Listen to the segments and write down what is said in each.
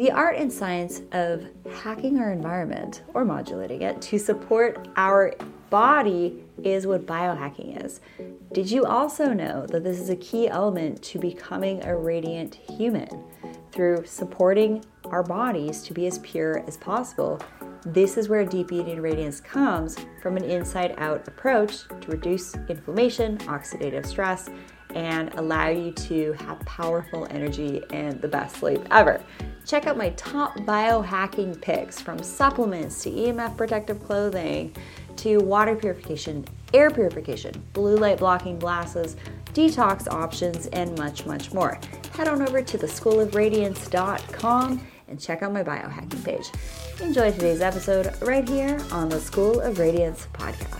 The art and science of hacking our environment or modulating it to support our body is what biohacking is. Did you also know that this is a key element to becoming a radiant human? Through supporting our bodies to be as pure as possible, this is where deep eating radiance comes from an inside out approach to reduce inflammation, oxidative stress, and allow you to have powerful energy and the best sleep ever. Check out my top biohacking picks from supplements to EMF protective clothing to water purification, air purification, blue light blocking glasses, detox options, and much, much more. Head on over to theschoolofradiance.com and check out my biohacking page. Enjoy today's episode right here on the School of Radiance podcast.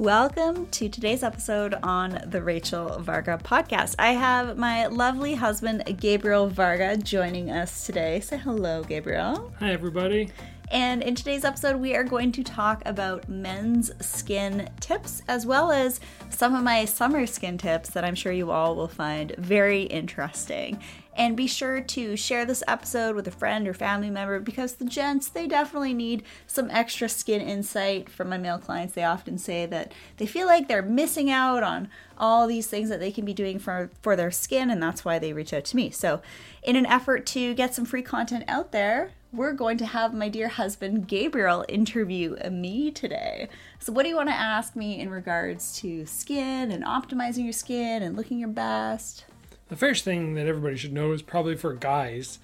Welcome to today's episode on the Rachel Varga podcast. I have my lovely husband, Gabriel Varga, joining us today. Say hello, Gabriel. Hi, everybody. And in today's episode, we are going to talk about men's skin tips as well as some of my summer skin tips that I'm sure you all will find very interesting. And be sure to share this episode with a friend or family member because the gents, they definitely need some extra skin insight from my male clients. They often say that they feel like they're missing out on all these things that they can be doing for, for their skin, and that's why they reach out to me. So, in an effort to get some free content out there, we're going to have my dear husband Gabriel interview me today. So, what do you want to ask me in regards to skin and optimizing your skin and looking your best? The first thing that everybody should know is probably for guys.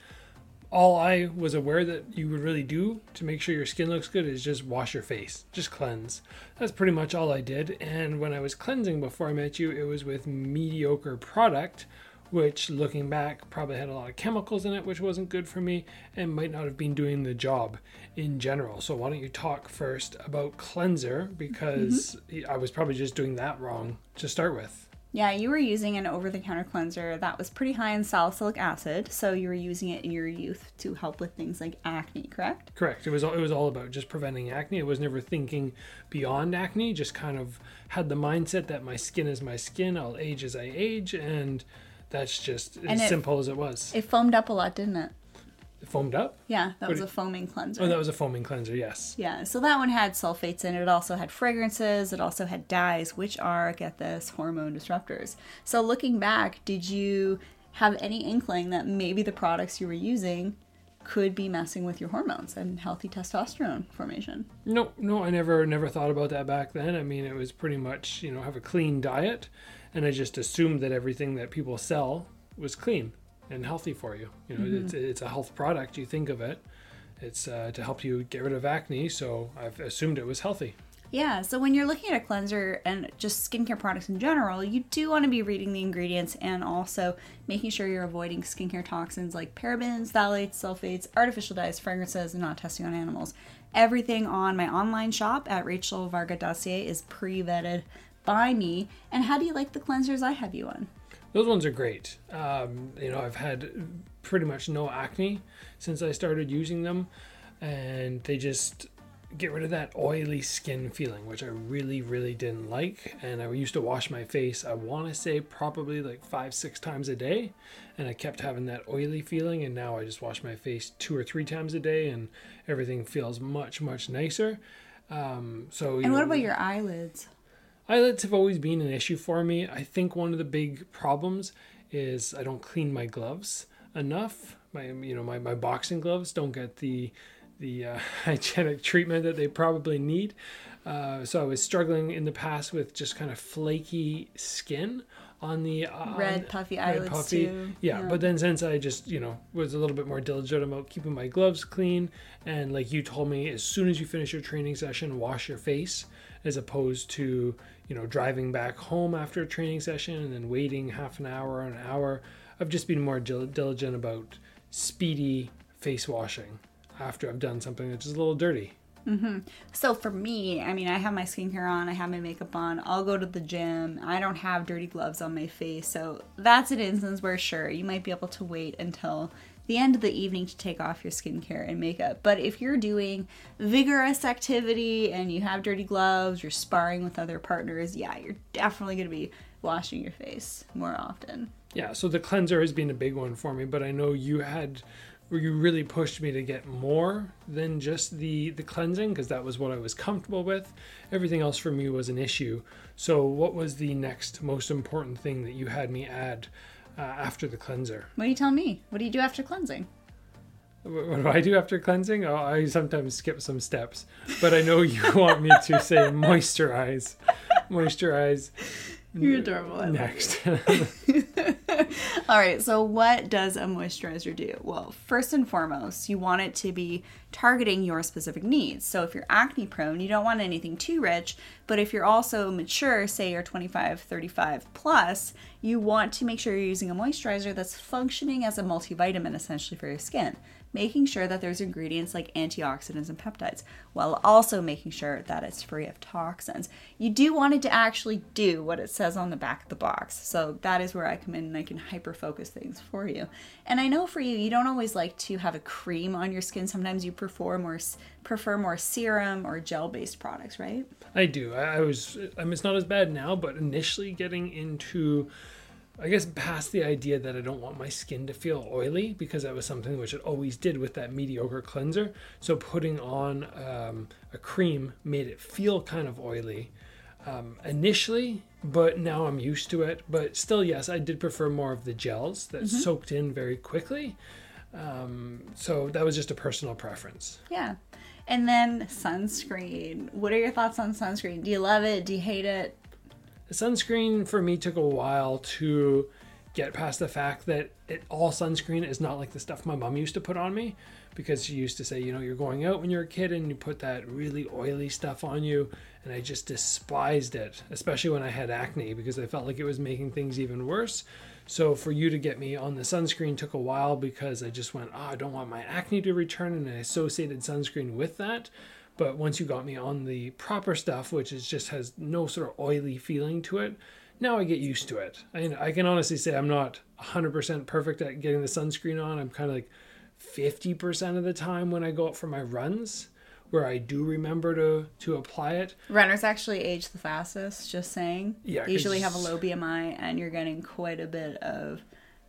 All I was aware that you would really do to make sure your skin looks good is just wash your face, just cleanse. That's pretty much all I did. And when I was cleansing before I met you, it was with mediocre product, which looking back probably had a lot of chemicals in it, which wasn't good for me and might not have been doing the job in general. So, why don't you talk first about cleanser because mm-hmm. I was probably just doing that wrong to start with. Yeah, you were using an over the counter cleanser that was pretty high in salicylic acid, so you were using it in your youth to help with things like acne, correct? Correct. It was it was all about just preventing acne. It was never thinking beyond acne, just kind of had the mindset that my skin is my skin, I'll age as I age and that's just and as it, simple as it was. It foamed up a lot, didn't it? Foamed up? Yeah, that was a foaming cleanser. Oh, that was a foaming cleanser, yes. Yeah, so that one had sulfates in it. It also had fragrances. It also had dyes, which are, get this, hormone disruptors. So looking back, did you have any inkling that maybe the products you were using could be messing with your hormones and healthy testosterone formation? No, no, I never never thought about that back then. I mean, it was pretty much, you know, have a clean diet and I just assumed that everything that people sell was clean and healthy for you. You know, mm-hmm. it's, it's a health product. You think of it. It's uh, to help you get rid of acne, so I've assumed it was healthy. Yeah, so when you're looking at a cleanser and just skincare products in general, you do want to be reading the ingredients and also making sure you're avoiding skincare toxins like parabens, phthalates, sulfates, artificial dyes, fragrances, and not testing on animals. Everything on my online shop at rachelvarga.ca is pre vetted by me. And how do you like the cleansers I have you on? Those ones are great. Um, you know, I've had pretty much no acne since I started using them, and they just get rid of that oily skin feeling, which I really, really didn't like. And I used to wash my face, I want to say probably like five, six times a day. And I kept having that oily feeling. And now I just wash my face two or three times a day, and everything feels much, much nicer. Um, so, and know, what about your eyelids? Eyelids have always been an issue for me. I think one of the big problems is I don't clean my gloves enough. My you know my, my boxing gloves don't get the the uh, hygienic treatment that they probably need. Uh, so I was struggling in the past with just kind of flaky skin on the uh, Red on- puffy red eyelids puffy. too. Yeah, but then since I just, you know, was a little bit more diligent about keeping my gloves clean, and like you told me, as soon as you finish your training session, wash your face, as opposed to, you know, driving back home after a training session and then waiting half an hour or an hour. I've just been more dil- diligent about speedy face washing after I've done something that's just a little dirty. Mm-hmm. So for me, I mean, I have my skincare on, I have my makeup on, I'll go to the gym, I don't have dirty gloves on my face. So that's an instance where, sure, you might be able to wait until the end of the evening to take off your skincare and makeup. But if you're doing vigorous activity and you have dirty gloves, you're sparring with other partners, yeah, you're definitely going to be washing your face more often. Yeah, so the cleanser has been a big one for me, but I know you had you really pushed me to get more than just the the cleansing because that was what I was comfortable with. Everything else for me was an issue. So what was the next most important thing that you had me add uh, after the cleanser? What do you tell me? What do you do after cleansing? What do I do after cleansing? Oh, I sometimes skip some steps, but I know you want me to say moisturize, moisturize You're adorable. I next. All right, so what does a moisturizer do? Well, first and foremost, you want it to be targeting your specific needs. So if you're acne prone, you don't want anything too rich, but if you're also mature, say you're 25, 35 plus, you want to make sure you're using a moisturizer that's functioning as a multivitamin essentially for your skin. Making sure that there's ingredients like antioxidants and peptides, while also making sure that it's free of toxins. You do want it to actually do what it says on the back of the box. So that is where I come in and I can hyper focus things for you. And I know for you, you don't always like to have a cream on your skin. Sometimes you prefer more prefer more serum or gel based products, right? I do. I, I was. I mean, it's not as bad now, but initially getting into, I guess, past the idea that I don't want my skin to feel oily because that was something which it always did with that mediocre cleanser. So putting on um, a cream made it feel kind of oily um, initially, but now I'm used to it. But still, yes, I did prefer more of the gels that soaked in very quickly. Um, so that was just a personal preference. Yeah. And then sunscreen. What are your thoughts on sunscreen? Do you love it? Do you hate it? Sunscreen for me took a while to get past the fact that it, all sunscreen is not like the stuff my mom used to put on me because she used to say, you know, you're going out when you're a kid and you put that really oily stuff on you. And I just despised it, especially when I had acne because I felt like it was making things even worse. So for you to get me on the sunscreen took a while because I just went, oh, I don't want my acne to return. And I associated sunscreen with that. But once you got me on the proper stuff, which is just has no sort of oily feeling to it, now I get used to it. I, I can honestly say I'm not 100% perfect at getting the sunscreen on. I'm kind of like 50% of the time when I go out for my runs where I do remember to to apply it. Runners actually age the fastest, just saying. Yeah, They usually have a low BMI and you're getting quite a bit of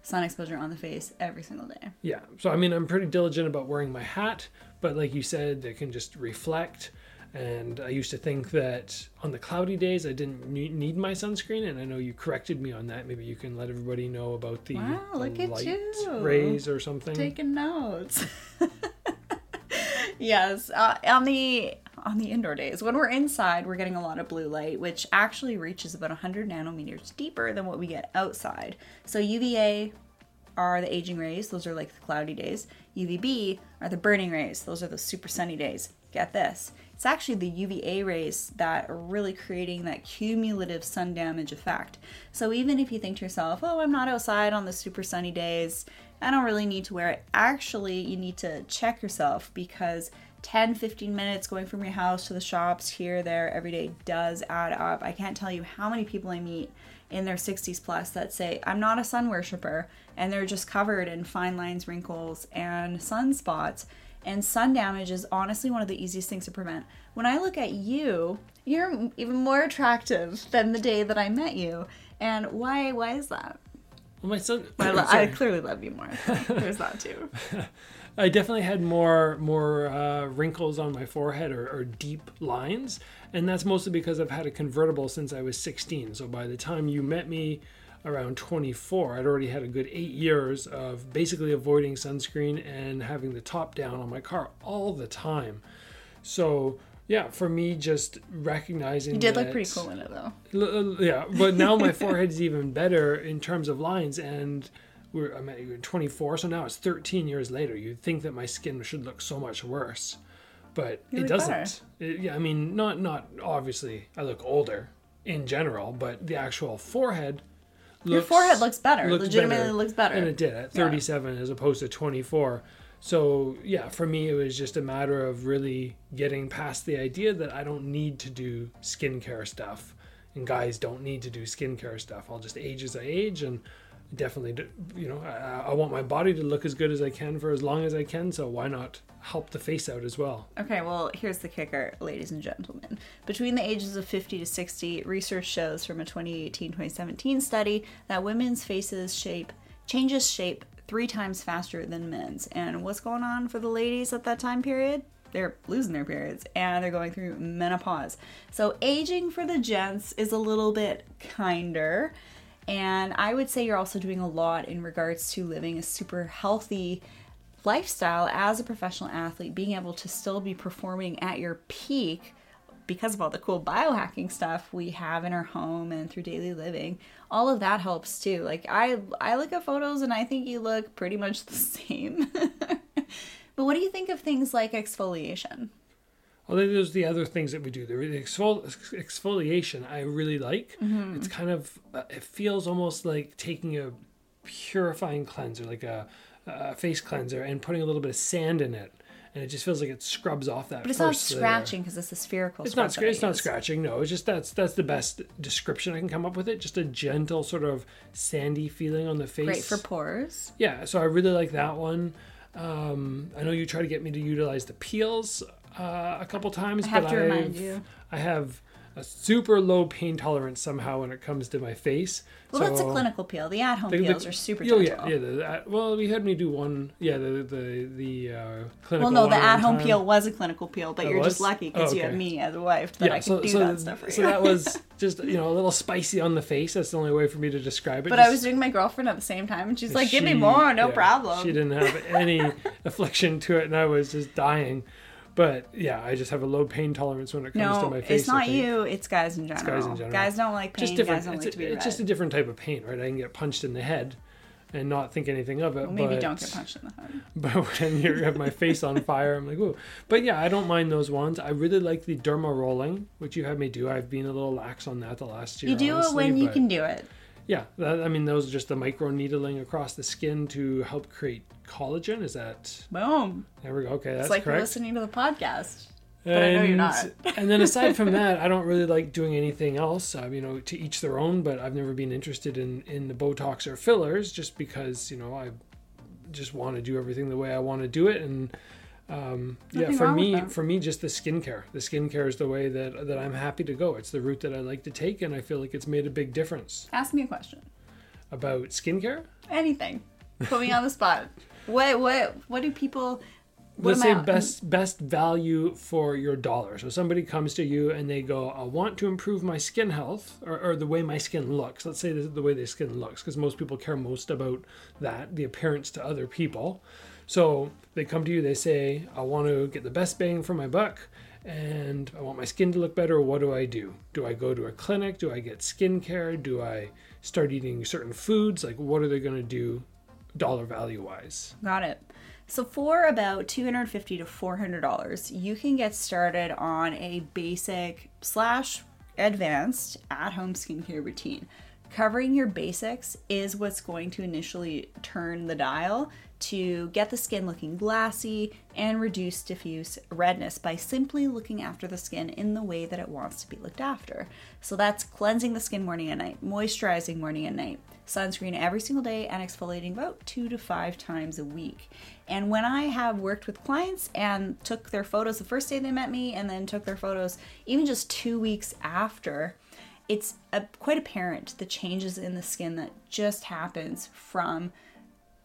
sun exposure on the face every single day. Yeah. So I mean, I'm pretty diligent about wearing my hat, but like you said, they can just reflect. And I used to think that on the cloudy days I didn't need my sunscreen, and I know you corrected me on that. Maybe you can let everybody know about the, Wow, look at you. rays or something. Taking notes. yes, uh, on the on the indoor days when we're inside, we're getting a lot of blue light, which actually reaches about 100 nanometers deeper than what we get outside. So UVA are the aging rays; those are like the cloudy days. UVB are the burning rays; those are the super sunny days. Get this. It's actually the UVA rays that are really creating that cumulative sun damage effect. So even if you think to yourself, oh, I'm not outside on the super sunny days, I don't really need to wear it. Actually, you need to check yourself because 10, 15 minutes going from your house to the shops here, there, every day does add up. I can't tell you how many people I meet in their 60s plus that say, I'm not a sun worshiper, and they're just covered in fine lines, wrinkles, and sunspots. And sun damage is honestly one of the easiest things to prevent. When I look at you, you're even more attractive than the day that I met you. And why why is that? Well, my son. I, lo- I clearly love you more. There's that too. I definitely had more more uh, wrinkles on my forehead or, or deep lines, and that's mostly because I've had a convertible since I was 16. So by the time you met me around 24, I'd already had a good eight years of basically avoiding sunscreen and having the top down on my car all the time. So yeah, for me, just recognizing You did look pretty cool in it though. L- uh, yeah, but now my forehead is even better in terms of lines, and we're I'm at 24, so now it's 13 years later. You'd think that my skin should look so much worse, but You it doesn't. It- yeah, I mean, not not obviously. I look older in general, but the actual forehead. Your forehead looks better. looks Legitimately better. looks better. And it did at 37 as opposed to 24. So, yeah, for me, it was just a matter of really getting past the idea that I don't need to do skincare stuff. And guys don't need to do skincare stuff. I'll just age as I age and definitely, you know, I, I want my body to look as good as I can for as long as I can. So, why not help the face out as well? Okay, well, here's the kicker, ladies and gentlemen. Between the ages of 50 to 60, research shows from a 2018 2017 study that women's faces shape changes shape three times faster than men's. And what's going on for the ladies at that time period? They're losing their periods and they're going through menopause. So, aging for the gents is a little bit kinder. And I would say you're also doing a lot in regards to living a super healthy lifestyle as a professional athlete, being able to still be performing at your peak because of all the cool biohacking stuff we have in our home and through daily living. All of that helps too. Like I I look at photos and I think you look pretty much the same. but what do you think of things like exfoliation? Well, then there's the other things that we do. The exfol- exfoliation I really like. Mm-hmm. It's kind of uh, it feels almost like taking a purifying cleanser, like a, a face cleanser, and putting a little bit of sand in it, and it just feels like it scrubs off that. But it's not scratching because it's a spherical. It's not. It's not scratching. No, it's just that's that's the best description I can come up with it. Just a gentle sort of sandy feeling on the face. Great for pores. Yeah, so I really like that one. Um, I know you try to get me to utilize the peels uh, a couple times, I have but to I've- you. I have a super low pain tolerance somehow when it comes to my face. Well, that's a clinical peel. The at-home the- the- peels are super Oh gentle. yeah, yeah. The, that- well, we had me do one. Yeah, the the the uh, clinical. Well, no, the at-home peel was a clinical peel, but It you're just lucky because Oh, you have me as a wife that I can do that stuff for you. so that was just you know a little spicy on the face. That's the only way for me to describe it. But Just- I was doing my girlfriend at the same time, and she's like, "Give me more, no yeah, problem." She didn't have any affliction to it, and I was just dying. But yeah, I just have a low pain tolerance when it comes to my face. it's not you. It's guys in general. guys in general. Guys don't like pain. Just different. Guys don't It's, like to be it's red. just a different type of pain, right? I can get punched in the head and not think anything of it. well, maybe but, don't get punched in the head. But when you have my face on fire, I'm like, ooh. But yeah, I don't mind those ones. I really like the derma rolling, which you had me do. I've been a little lax on that the last year. You do it honestly, when you can do it. Yeah, that, I mean, those are just the micro needling across the skin to help create collagen. Is that Boom. there? We go. Okay, that's it's like correct. listening to the podcast. and, I know you're not. and then aside from that, I don't really like doing anything else. Um, you know, to each their own. But I've never been interested in in the Botox or fillers, just because you know I just want to do everything the way I want to do it. And um, yeah, for me, for me, just the skincare. The skincare is the way that that I'm happy to go. It's the route that I like to take, and I feel like it's made a big difference. Ask me a question. About skincare, Anything. Put me on the spot. What what what do people? What let's say I- best best value for your dollar. So somebody comes to you and they go, "I want to improve my skin health or, or the way my skin looks." Let's say the, the way their skin looks, because most people care most about that, the appearance to other people. So they come to you, they say, "I want to get the best bang for my buck." And I want my skin to look better. What do I do? Do I go to a clinic? Do I get skincare? Do I start eating certain foods? Like, what are they going to do, dollar value wise? Got it. So for about $250 to four hundred dollars, you can get started on a basic slash advanced at-home skincare routine. Covering your basics is what's going to initially turn the dial to get the skin looking glassy and reduce diffuse redness by simply looking after the skin in the way that it wants to be looked after. So that's cleansing the skin morning and night, moisturizing morning and night, sunscreen every single day, and exfoliating about two to five times a week. And when I have worked with clients and took their photos the first day they met me and then took their photos even just two weeks after, it's a, quite apparent the changes in the skin that just happens from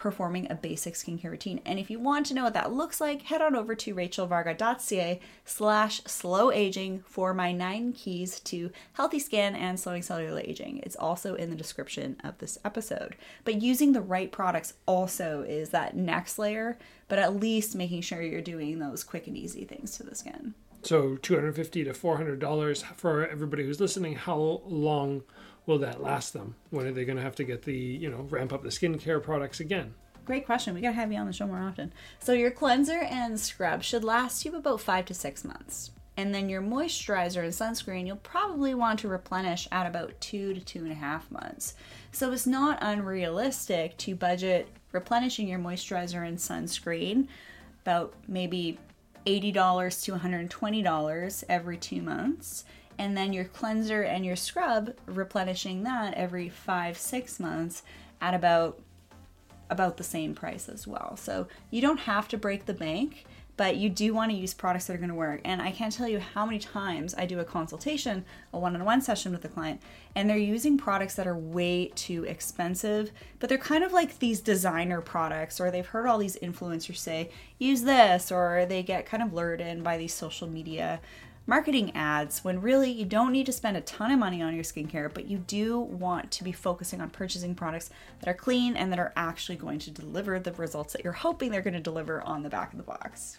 performing a basic skincare routine. And if you want to know what that looks like, head on over to rachelvarga.ca slash slow aging for my nine keys to healthy skin and slowing cellular aging. It's also in the description of this episode. But using the right products also is that next layer, but at least making sure you're doing those quick and easy things to the skin. So 250 to 400 dollars for everybody who's listening. How long will that last them? When are they going to have to get the you know ramp up the skincare products again? Great question. We gotta have you on the show more often. So your cleanser and scrub should last you about five to six months. And then your moisturizer and sunscreen, you'll probably want to replenish at about two to two and a half months. So it's not unrealistic to budget replenishing your moisturizer and sunscreen about maybe $80 to $120 every two months. And then your cleanser and your scrub, replenishing that every five, six months at about about the same price as well. So you don't have to break the bank, but you do want to use products that are going to work. And I can't tell you how many times I do a consultation, a one on one session with a client, and they're using products that are way too expensive, but they're kind of like these designer products, or they've heard all these influencers say, use this, or they get kind of lured in by these social media marketing ads when really you don't need to spend a ton of money on your skincare, but you do want to be focusing on purchasing products that are clean and that are actually going to deliver the results that you're hoping they're going to deliver on the back of the box.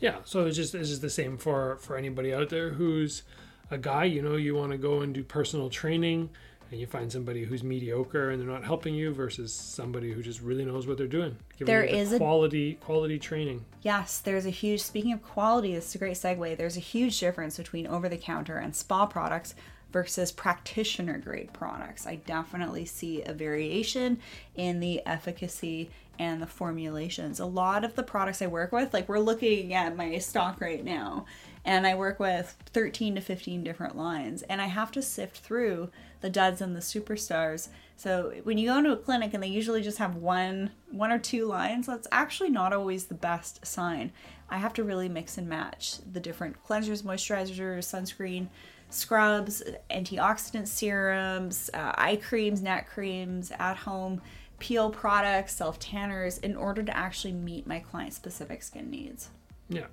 Yeah, so it's just it's just the same for for anybody out there who's a guy. You know, you want to go and do personal training, and you find somebody who's mediocre and they're not helping you, versus somebody who just really knows what they're doing. There you the is a- quality quality training. Yes, there's a huge, speaking of quality, this is a great segue. There's a huge difference between over the counter and spa products versus practitioner grade products. I definitely see a variation in the efficacy and the formulations. A lot of the products I work with, like we're looking at my stock right now, and I work with 13 to 15 different lines, and I have to sift through the duds and the superstars. So when you go into a clinic and they usually just have one one or two lines, that's actually not always the best sign. I have to really mix and match the different cleansers, moisturizers, sunscreen, scrubs, antioxidant serums, uh, eye creams, neck creams, at home peel products, self tanners in order to actually meet my client specific skin needs. Yeah.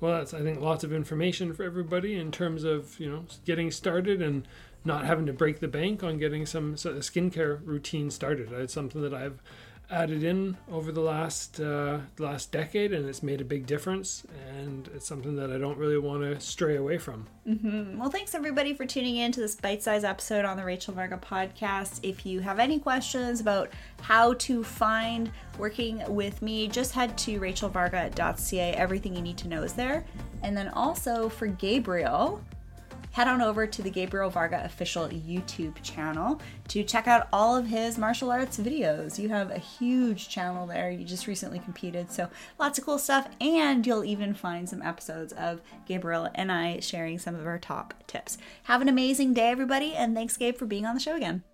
Well, that's I think lots of information for everybody in terms of you know getting started and not having to break the bank on getting some sort of skincare routine started. It's something that I've added in over the last uh, last decade, and it's made a big difference. And it's something that I don't really want to stray away from. Well, thanks everybody for tuning in to this bite sized episode on the Rachel Varga podcast. If you have any questions about how to find working with me, just head to rachelvarga.ca. Everything you need to know is there. And then also for Gabriel, head on over to the Gabriel Varga official YouTube channel to check out all of his martial arts videos. You have a huge channel there. You just recently competed, so lots of cool stuff. And you'll even find some episodes of Gabriel and I sharing some of our top tips. Have an amazing day, everybody, and thanks, Gabe, for being on the show again.